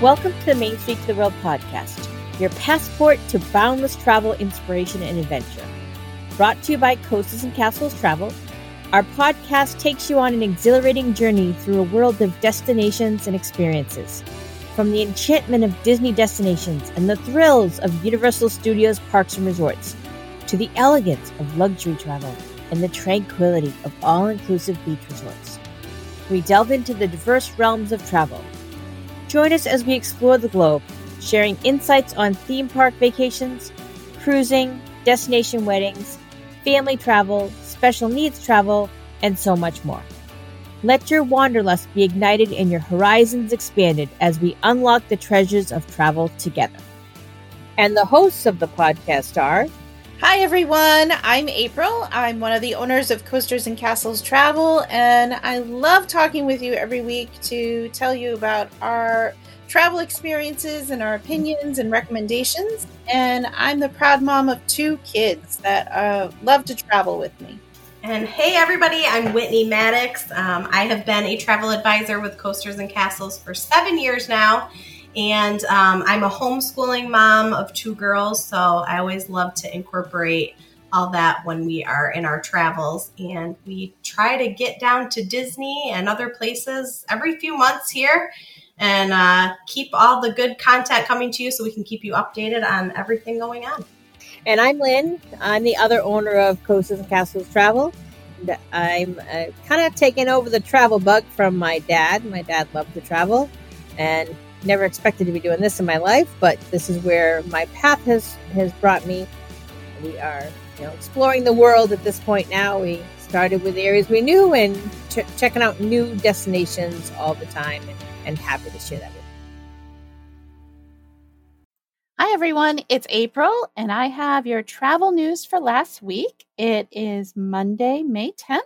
Welcome to the Main Street to the World podcast, your passport to boundless travel, inspiration, and adventure. Brought to you by Coasters and Castles Travel, our podcast takes you on an exhilarating journey through a world of destinations and experiences. From the enchantment of Disney destinations and the thrills of Universal Studios parks and resorts, to the elegance of luxury travel and the tranquility of all inclusive beach resorts. We delve into the diverse realms of travel Join us as we explore the globe, sharing insights on theme park vacations, cruising, destination weddings, family travel, special needs travel, and so much more. Let your wanderlust be ignited and your horizons expanded as we unlock the treasures of travel together. And the hosts of the podcast are Hi, everyone. I'm April. I'm one of the owners of Coasters and Castles Travel, and I love talking with you every week to tell you about our travel experiences and our opinions and recommendations. And I'm the proud mom of two kids that uh, love to travel with me. And hey, everybody, I'm Whitney Maddox. Um, I have been a travel advisor with Coasters and Castles for seven years now and um, I'm a homeschooling mom of two girls, so I always love to incorporate all that when we are in our travels. And we try to get down to Disney and other places every few months here and uh, keep all the good content coming to you so we can keep you updated on everything going on. And I'm Lynn. I'm the other owner of Coasters and Castles Travel. I'm uh, kind of taking over the travel bug from my dad. My dad loved to travel, and never expected to be doing this in my life, but this is where my path has has brought me. We are, you know, exploring the world at this point now. We started with areas we knew and ch- checking out new destinations all the time, and, and happy to share that with you. Hi, everyone. It's April, and I have your travel news for last week. It is Monday, May 10th,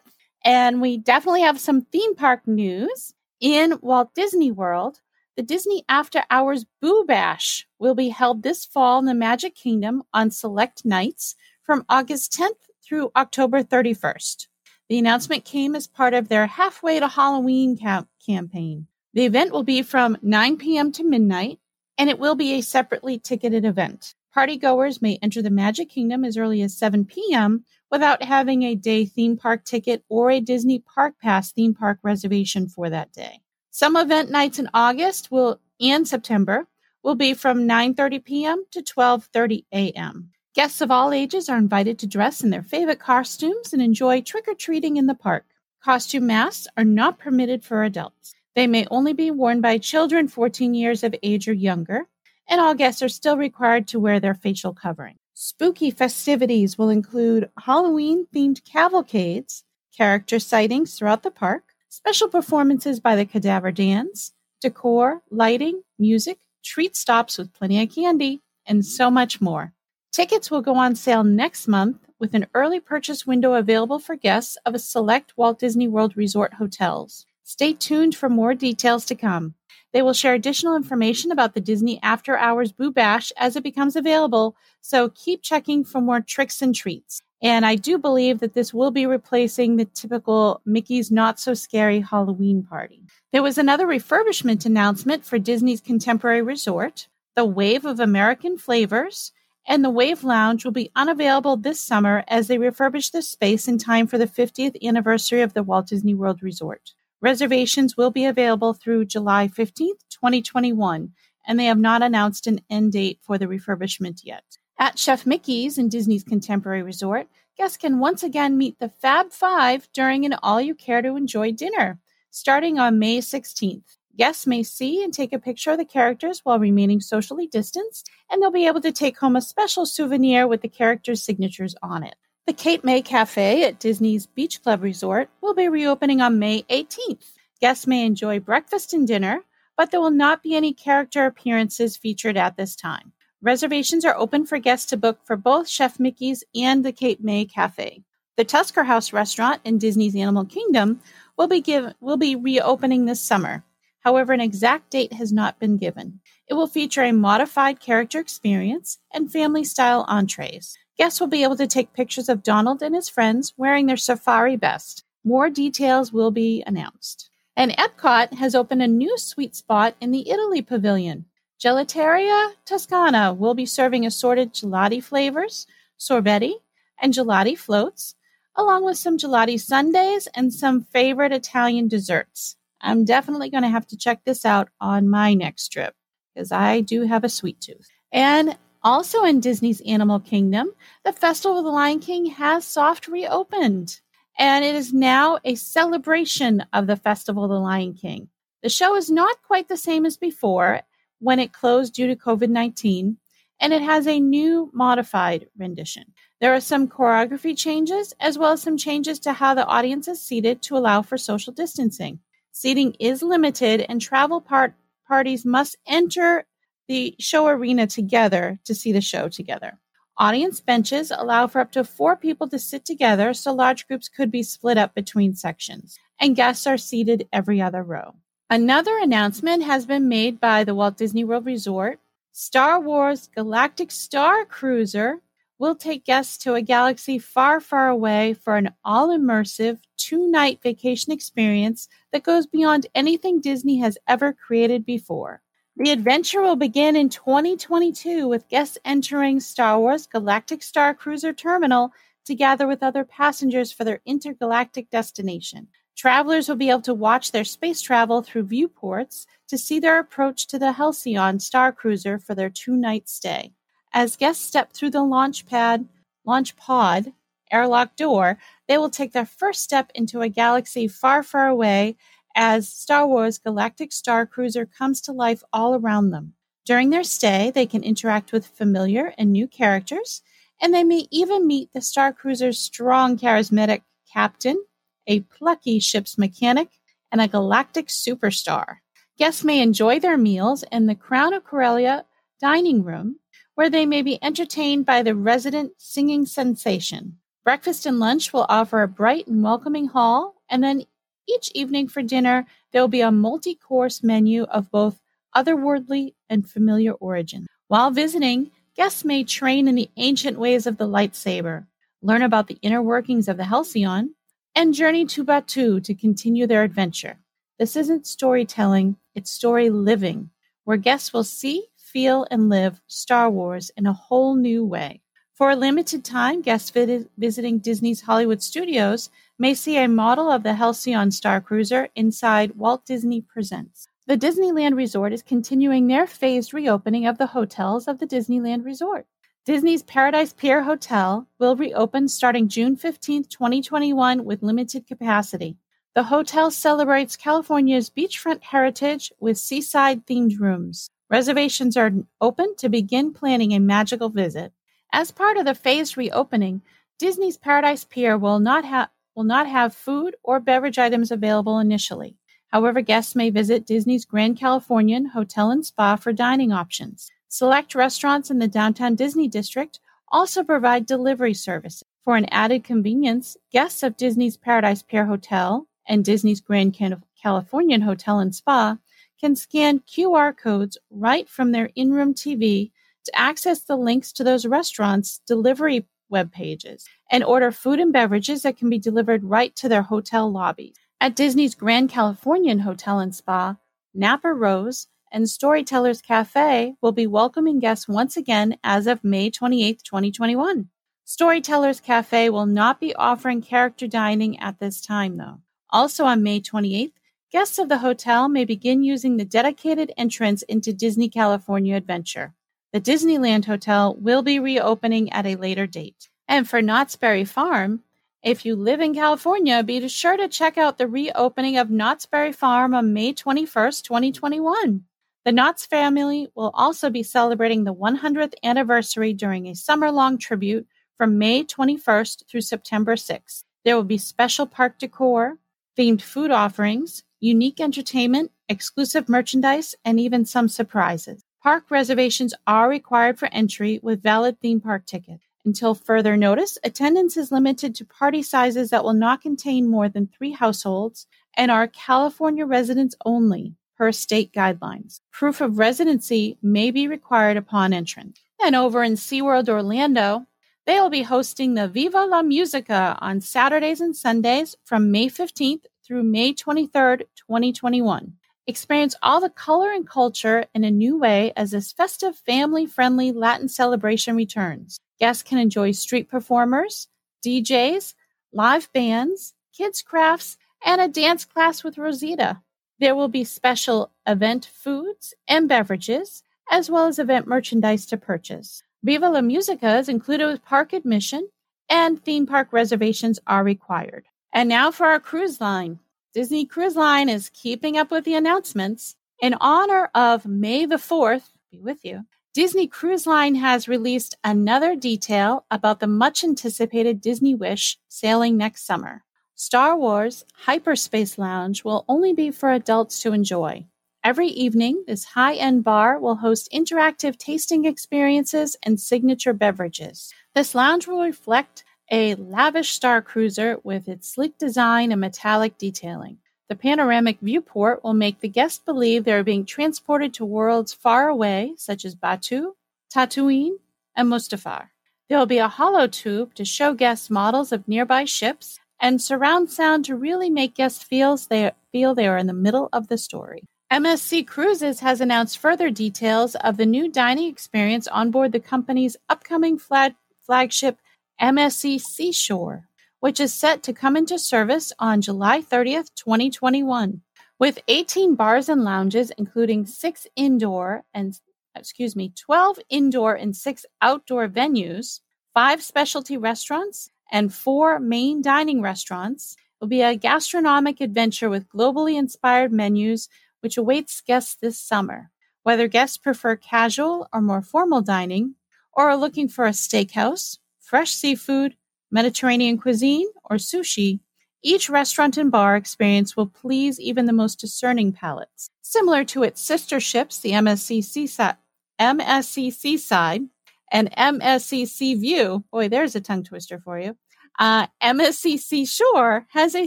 and we definitely have some theme park news. In Walt Disney World, the Disney After Hours Boo Bash will be held this fall in the Magic Kingdom on select nights from August 10th through October 31st. The announcement came as part of their Halfway to Halloween camp- campaign. The event will be from 9 p.m. to midnight, and it will be a separately ticketed event. Partygoers may enter the Magic Kingdom as early as 7 p.m. without having a day theme park ticket or a Disney Park Pass theme park reservation for that day. Some event nights in August will and September will be from 9:30 p.m. to 12:30 a.m. Guests of all ages are invited to dress in their favorite costumes and enjoy trick-or-treating in the park. Costume masks are not permitted for adults. They may only be worn by children 14 years of age or younger, and all guests are still required to wear their facial covering. Spooky festivities will include Halloween themed cavalcades, character sightings throughout the park, special performances by the Cadaver Dans, decor, lighting, music, treat stops with plenty of candy, and so much more. Tickets will go on sale next month with an early purchase window available for guests of a select Walt Disney World Resort hotels. Stay tuned for more details to come. They will share additional information about the Disney After Hours Boo Bash as it becomes available, so keep checking for more tricks and treats. And I do believe that this will be replacing the typical Mickey's Not So Scary Halloween party. There was another refurbishment announcement for Disney's Contemporary Resort, the Wave of American Flavors, and the Wave Lounge will be unavailable this summer as they refurbish the space in time for the 50th anniversary of the Walt Disney World Resort. Reservations will be available through July 15th, 2021, and they have not announced an end date for the refurbishment yet. At Chef Mickey's in Disney's Contemporary Resort, guests can once again meet the Fab Five during an all you care to enjoy dinner, starting on May 16th. Guests may see and take a picture of the characters while remaining socially distanced, and they'll be able to take home a special souvenir with the characters' signatures on it. The Cape May Cafe at Disney's Beach Club Resort will be reopening on May 18th. Guests may enjoy breakfast and dinner, but there will not be any character appearances featured at this time. Reservations are open for guests to book for both Chef Mickey's and the Cape May Cafe. The Tusker House restaurant in Disney's Animal Kingdom will be give, will be reopening this summer. However, an exact date has not been given. It will feature a modified character experience and family style entrees. Guests will be able to take pictures of Donald and his friends wearing their safari best. More details will be announced. And Epcot has opened a new sweet spot in the Italy Pavilion. Gelateria Toscana will be serving assorted gelati flavors, sorbetti, and gelati floats, along with some gelati sundaes and some favorite Italian desserts. I'm definitely going to have to check this out on my next trip because I do have a sweet tooth. And also in Disney's Animal Kingdom, the Festival of the Lion King has soft reopened. And it is now a celebration of the Festival of the Lion King. The show is not quite the same as before when it closed due to COVID 19, and it has a new modified rendition. There are some choreography changes, as well as some changes to how the audience is seated to allow for social distancing. Seating is limited, and travel part- parties must enter the show arena together to see the show together. Audience benches allow for up to four people to sit together, so large groups could be split up between sections, and guests are seated every other row. Another announcement has been made by the Walt Disney World Resort. Star Wars Galactic Star Cruiser will take guests to a galaxy far, far away for an all immersive two night vacation experience that goes beyond anything Disney has ever created before. The adventure will begin in 2022 with guests entering Star Wars Galactic Star Cruiser Terminal to gather with other passengers for their intergalactic destination. Travelers will be able to watch their space travel through viewports to see their approach to the Halcyon Star Cruiser for their two night stay. As guests step through the launch pad, launch pod, airlock door, they will take their first step into a galaxy far, far away as Star Wars Galactic Star Cruiser comes to life all around them. During their stay, they can interact with familiar and new characters, and they may even meet the Star Cruiser's strong, charismatic captain, a plucky ship's mechanic, and a galactic superstar. Guests may enjoy their meals in the Crown of Corellia dining room, where they may be entertained by the resident singing sensation. Breakfast and lunch will offer a bright and welcoming hall, and then each evening for dinner, there will be a multi course menu of both otherworldly and familiar origin. While visiting, guests may train in the ancient ways of the lightsaber, learn about the inner workings of the Halcyon, and journey to Batuu to continue their adventure. This isn't storytelling, it's story living, where guests will see, feel, and live Star Wars in a whole new way. For a limited time, guests visiting Disney's Hollywood Studios may see a model of the Halcyon Star Cruiser inside Walt Disney Presents. The Disneyland Resort is continuing their phased reopening of the hotels of the Disneyland Resort. Disney's Paradise Pier Hotel will reopen starting June 15, 2021, with limited capacity. The hotel celebrates California's beachfront heritage with seaside themed rooms. Reservations are open to begin planning a magical visit. As part of the phased reopening, Disney's Paradise Pier will not have will not have food or beverage items available initially. However, guests may visit Disney's Grand Californian Hotel and Spa for dining options. Select restaurants in the downtown Disney district also provide delivery services. For an added convenience, guests of Disney's Paradise Pier Hotel and Disney's Grand Californian Hotel and Spa can scan QR codes right from their in room TV to access the links to those restaurants' delivery web pages and order food and beverages that can be delivered right to their hotel lobbies. At Disney's Grand Californian Hotel and Spa, Napa Rose and Storytellers Cafe will be welcoming guests once again as of May 28, 2021. Storytellers Cafe will not be offering character dining at this time, though. Also on May 28th, guests of the hotel may begin using the dedicated entrance into Disney California Adventure. The Disneyland Hotel will be reopening at a later date. And for Knott's Berry Farm, if you live in California, be sure to check out the reopening of Knott's Berry Farm on May 21st, 2021. The Knott's family will also be celebrating the 100th anniversary during a summer long tribute from May 21st through September 6th. There will be special park decor, themed food offerings, unique entertainment, exclusive merchandise, and even some surprises. Park reservations are required for entry with valid theme park tickets. Until further notice, attendance is limited to party sizes that will not contain more than three households and are California residents only per state guidelines. Proof of residency may be required upon entrance. And over in SeaWorld Orlando, they will be hosting the Viva la Musica on Saturdays and Sundays from May 15th through May 23rd, 2021. Experience all the color and culture in a new way as this festive, family friendly Latin celebration returns. Guests can enjoy street performers, DJs, live bands, kids' crafts, and a dance class with Rosita. There will be special event foods and beverages, as well as event merchandise to purchase. Viva la Musica is included with park admission, and theme park reservations are required. And now for our cruise line. Disney Cruise Line is keeping up with the announcements. In honor of May the 4th, be with you, Disney Cruise Line has released another detail about the much anticipated Disney Wish sailing next summer. Star Wars Hyperspace Lounge will only be for adults to enjoy. Every evening, this high end bar will host interactive tasting experiences and signature beverages. This lounge will reflect a lavish star cruiser with its sleek design and metallic detailing. The panoramic viewport will make the guests believe they are being transported to worlds far away, such as Batuu, Tatooine, and Mustafar. There will be a hollow tube to show guests models of nearby ships and surround sound to really make guests feel they, feel they are in the middle of the story. MSC Cruises has announced further details of the new dining experience on board the company's upcoming flag, flagship MSC Seashore, which is set to come into service on July 30th, 2021. With 18 bars and lounges, including six indoor and, excuse me, 12 indoor and six outdoor venues, five specialty restaurants, and four main dining restaurants, it will be a gastronomic adventure with globally inspired menus which awaits guests this summer. Whether guests prefer casual or more formal dining, or are looking for a steakhouse, fresh seafood, Mediterranean cuisine, or sushi, each restaurant and bar experience will please even the most discerning palates. Similar to its sister ships, the MSC Seaside, MSC Seaside and MSC View. boy, there's a tongue twister for you. Uh, MSC Seashore has a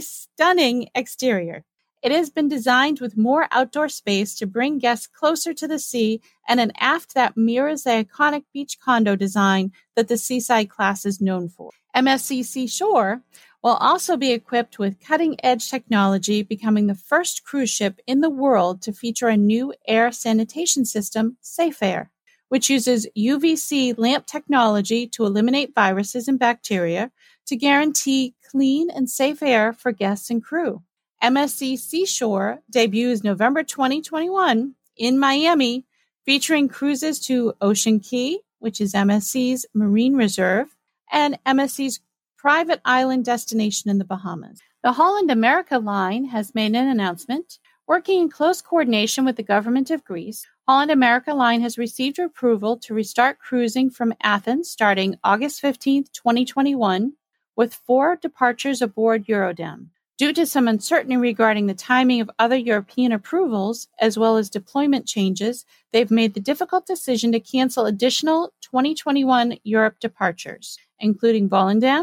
stunning exterior. It has been designed with more outdoor space to bring guests closer to the sea and an aft that mirrors the iconic beach condo design that the Seaside class is known for. MSC Shore will also be equipped with cutting edge technology, becoming the first cruise ship in the world to feature a new air sanitation system, Safe Air, which uses UVC lamp technology to eliminate viruses and bacteria to guarantee clean and safe air for guests and crew. MSC Seashore debuts November 2021 in Miami, featuring cruises to Ocean Cay, which is MSC's marine reserve, and MSC's private island destination in the Bahamas. The Holland America line has made an announcement. Working in close coordination with the government of Greece, Holland America Line has received approval to restart cruising from Athens starting August 15, 2021, with four departures aboard Eurodam. Due to some uncertainty regarding the timing of other European approvals, as well as deployment changes, they've made the difficult decision to cancel additional 2021 Europe departures, including Volendam,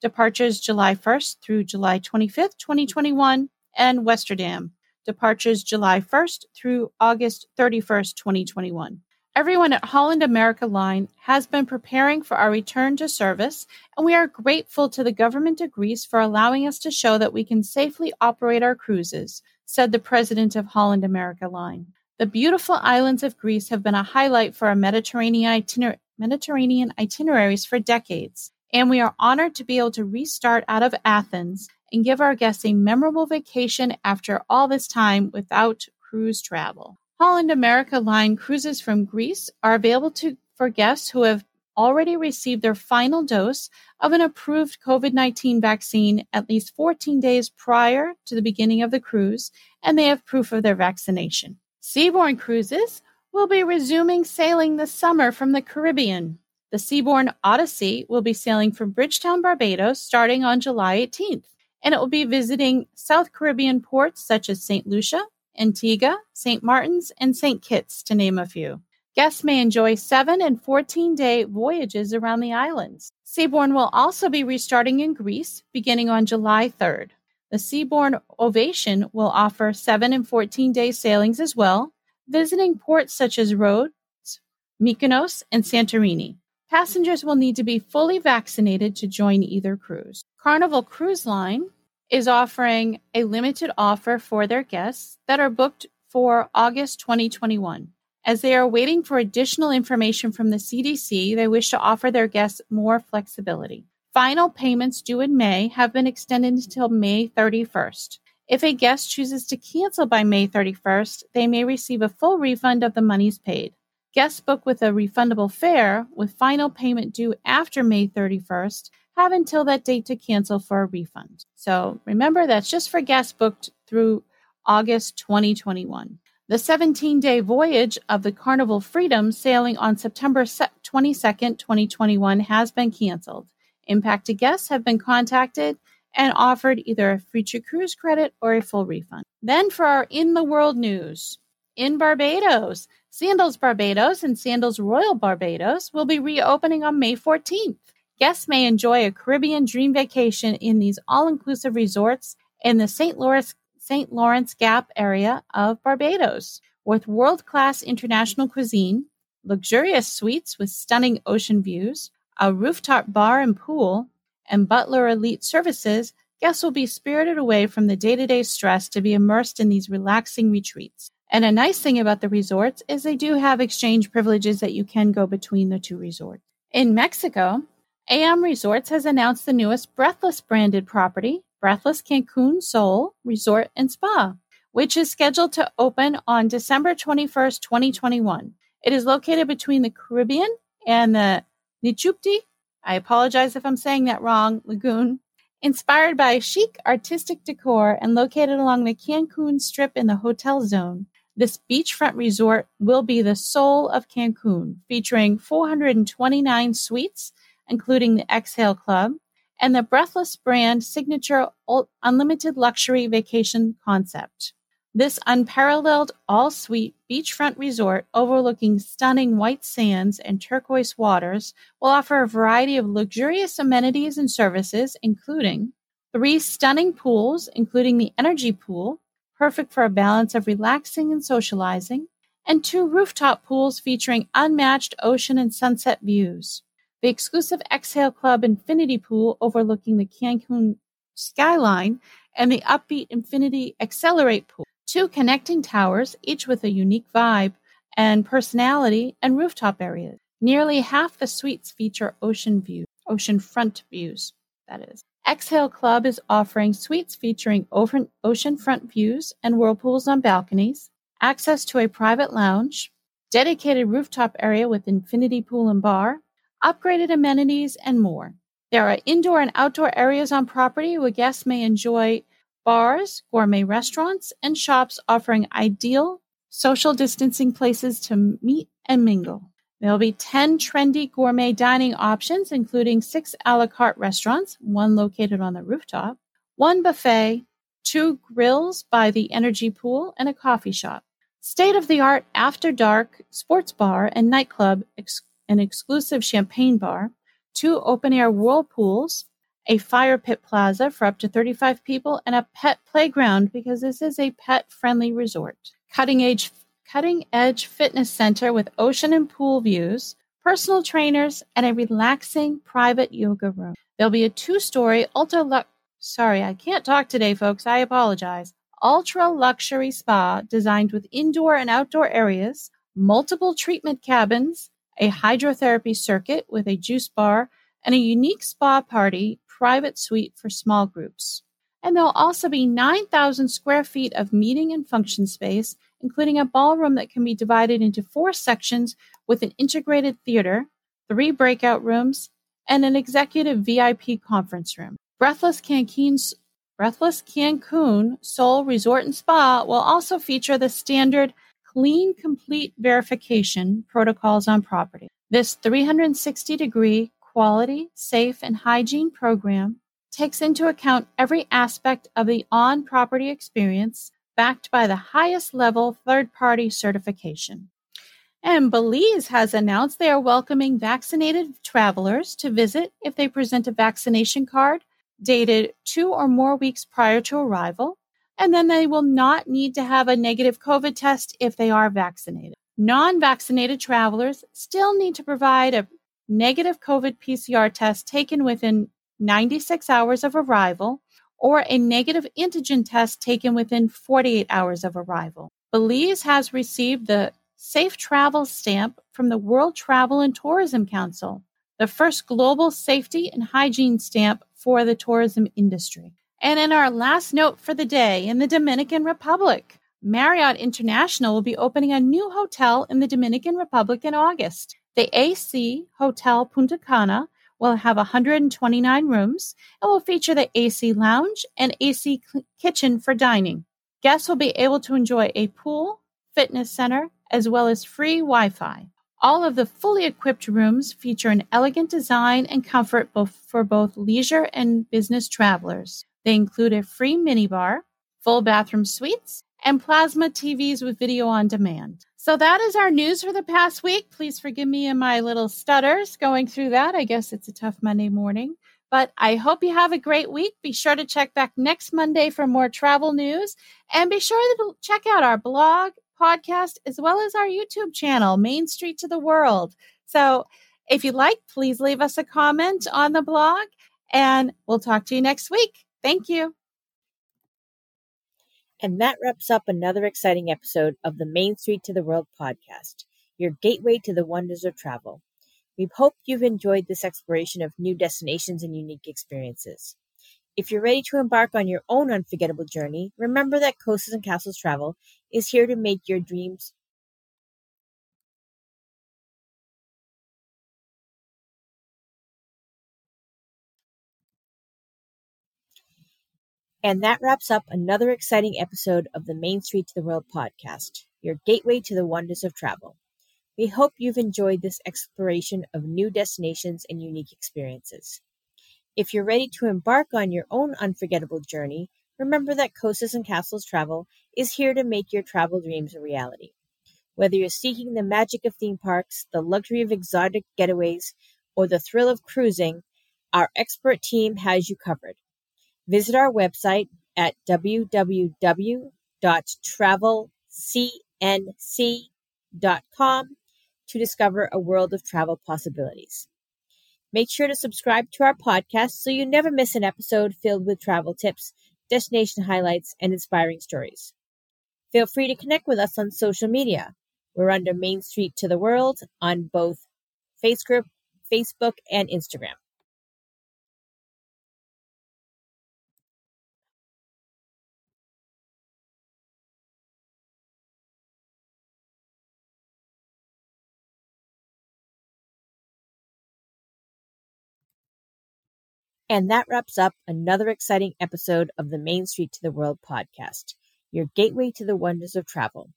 departures July 1st through July 25th, 2021, and Westerdam, departures July 1st through August 31st, 2021. Everyone at Holland America Line has been preparing for our return to service, and we are grateful to the government of Greece for allowing us to show that we can safely operate our cruises, said the president of Holland America Line. The beautiful islands of Greece have been a highlight for our Mediterranean, itiner- Mediterranean itineraries for decades, and we are honored to be able to restart out of Athens and give our guests a memorable vacation after all this time without cruise travel. Holland America Line cruises from Greece are available to, for guests who have already received their final dose of an approved COVID 19 vaccine at least 14 days prior to the beginning of the cruise, and they have proof of their vaccination. Seabourn Cruises will be resuming sailing this summer from the Caribbean. The Seabourn Odyssey will be sailing from Bridgetown, Barbados, starting on July 18th, and it will be visiting South Caribbean ports such as St. Lucia, Antigua, St. Martin's, and St. Kitts, to name a few. Guests may enjoy 7 and 14 day voyages around the islands. Seabourn will also be restarting in Greece beginning on July 3rd. The Seabourn Ovation will offer 7 and 14 day sailings as well, visiting ports such as Rhodes, Mykonos, and Santorini. Passengers will need to be fully vaccinated to join either cruise. Carnival Cruise Line is offering a limited offer for their guests that are booked for August 2021. As they are waiting for additional information from the CDC, they wish to offer their guests more flexibility. Final payments due in May have been extended until May 31st. If a guest chooses to cancel by May 31st, they may receive a full refund of the monies paid. Guests booked with a refundable fare with final payment due after May 31st have until that date to cancel for a refund. So remember, that's just for guests booked through August 2021. The 17 day voyage of the Carnival Freedom sailing on September 22nd, 2021 has been canceled. Impacted guests have been contacted and offered either a future cruise credit or a full refund. Then for our in the world news. In Barbados, Sandals Barbados and Sandals Royal Barbados will be reopening on May 14th. Guests may enjoy a Caribbean dream vacation in these all inclusive resorts in the St. Lawrence, St. Lawrence Gap area of Barbados with world class international cuisine, luxurious suites with stunning ocean views, a rooftop bar and pool, and Butler Elite services. Guests will be spirited away from the day to day stress to be immersed in these relaxing retreats. And a nice thing about the resorts is they do have exchange privileges that you can go between the two resorts. In Mexico, AM Resorts has announced the newest Breathless branded property, Breathless Cancun Sol Resort and Spa, which is scheduled to open on December 21st, 2021. It is located between the Caribbean and the Nichupté, I apologize if I'm saying that wrong, lagoon. Inspired by chic artistic decor and located along the Cancun Strip in the hotel zone, this beachfront resort will be the soul of Cancun, featuring 429 suites including the Xhale Club, and the Breathless brand signature unlimited luxury vacation concept. This unparalleled all suite beachfront resort overlooking stunning white sands and turquoise waters will offer a variety of luxurious amenities and services, including three stunning pools, including the energy pool, perfect for a balance of relaxing and socializing, and two rooftop pools featuring unmatched ocean and sunset views the exclusive Xhale Club Infinity Pool overlooking the Cancun skyline, and the upbeat Infinity Accelerate Pool. Two connecting towers, each with a unique vibe and personality, and rooftop areas. Nearly half the suites feature ocean views, oceanfront views, that is. Xhale Club is offering suites featuring ocean front views and whirlpools on balconies, access to a private lounge, dedicated rooftop area with infinity pool and bar, upgraded amenities, and more. There are indoor and outdoor areas on property where guests may enjoy bars, gourmet restaurants, and shops offering ideal social distancing places to meet and mingle. There will be 10 trendy gourmet dining options, including six a la carte restaurants, one located on the rooftop, one buffet, two grills by the energy pool, and a coffee shop. State of the art after dark sports bar and nightclub an exclusive champagne bar, two open air whirlpools, a fire pit plaza for up to 35 people, and a pet playground because this is a pet friendly resort. Cutting edge cutting edge fitness center with ocean and pool views, personal trainers, and a relaxing private yoga room. There'll be a two-story ultra lu- sorry, I can't talk today, folks. I apologize. Ultra luxury spa designed with indoor and outdoor areas, multiple treatment cabins, a hydrotherapy circuit with a juice bar, and a unique spa party private suite for small groups. And there'll also be 9,000 square feet of meeting and function space, including a ballroom that can be divided into four sections with an integrated theater, three breakout rooms, and an executive VIP conference room. Breathless Cancun's Breathless Cancun Sol Resort and Spa will also feature the standard clean complete verification protocols on property. This 360 degree quality, safe, and hygiene program takes into account every aspect of the on property experience backed by the highest level third party certification. And Belize has announced they are welcoming vaccinated travelers to visit if they present a vaccination card dated two or more weeks prior to arrival and then they will not need to have a negative COVID test if they are vaccinated. Non vaccinated travelers still need to provide a negative COVID PCR test taken within 96 hours of arrival or a negative antigen test taken within 48 hours of arrival. Belize has received the Safe Travel stamp from the World Travel and Tourism Council, the first global safety and hygiene stamp for the tourism industry. And in our last note for the day, in the Dominican Republic, Marriott International will be opening a new hotel in the Dominican Republic in August. The AC Hotel Punta Cana will have 129 rooms and will feature the AC Lounge and AC Kitchen for dining. Guests will be able to enjoy a pool, fitness center, as well as free Wi Fi. All of the fully equipped rooms feature an elegant design and comfort both for both leisure and business travelers. They include a free minibar, full bathroom suites, and plasma TVs with video on demand. So that is our news for the past week. Please forgive me and my little stutters going through that. I guess it's a tough Monday morning. But I hope you have a great week. Be sure to check back next Monday for more travel news and be sure to check out our blog, podcast, as well as our YouTube channel, Main Street to the World. So if you'd like, please leave us a comment on the blog and we'll talk to you next week. Thank you. And that wraps up another exciting episode of the Main Street to the World podcast, your gateway to the wonders of travel. We hope you've enjoyed this exploration of new destinations and unique experiences. If you're ready to embark on your own unforgettable journey, remember that Coasters and Castles Travel is here to make your dreams And that wraps up another exciting episode of the Main Street to the World podcast, your gateway to the wonders of travel. We hope you've enjoyed this exploration of new destinations and unique experiences. If you're ready to embark on your own unforgettable journey, remember that Coasters and Castles Travel is here to make your travel dreams a reality. Whether you're seeking the magic of theme parks, the luxury of exotic getaways, or the thrill of cruising, our expert team has you covered. Visit our website at www.travelcnc.com to discover a world of travel possibilities. Make sure to subscribe to our podcast so you never miss an episode filled with travel tips, destination highlights, and inspiring stories. Feel free to connect with us on social media. We're under Main Street to the World on both Facebook, Facebook and Instagram. And that wraps up another exciting episode of the Main Street to the World podcast, your gateway to the wonders of travel.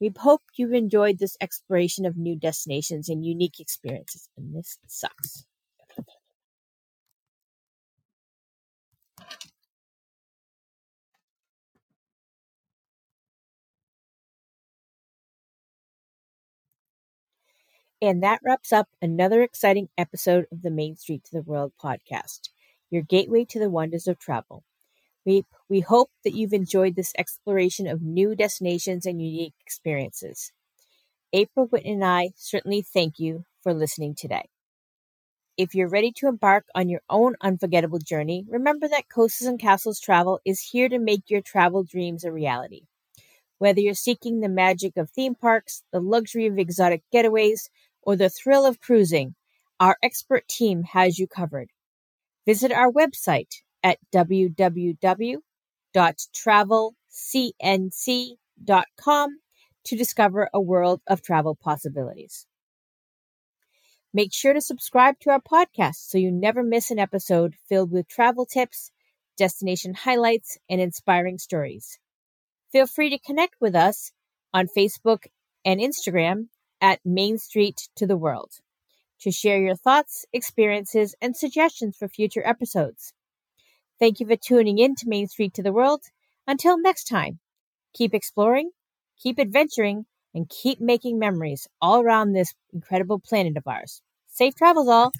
We hope you've enjoyed this exploration of new destinations and unique experiences. And this sucks. And that wraps up another exciting episode of the Main Street to the World podcast your gateway to the wonders of travel. We, we hope that you've enjoyed this exploration of new destinations and unique experiences. April Whitney and I certainly thank you for listening today. If you're ready to embark on your own unforgettable journey, remember that Coasters and Castles Travel is here to make your travel dreams a reality. Whether you're seeking the magic of theme parks, the luxury of exotic getaways, or the thrill of cruising, our expert team has you covered. Visit our website at www.travelcnc.com to discover a world of travel possibilities. Make sure to subscribe to our podcast so you never miss an episode filled with travel tips, destination highlights, and inspiring stories. Feel free to connect with us on Facebook and Instagram at Main Street to the World to share your thoughts, experiences, and suggestions for future episodes. Thank you for tuning in to Main Street to the World. Until next time, keep exploring, keep adventuring, and keep making memories all around this incredible planet of ours. Safe travels, all!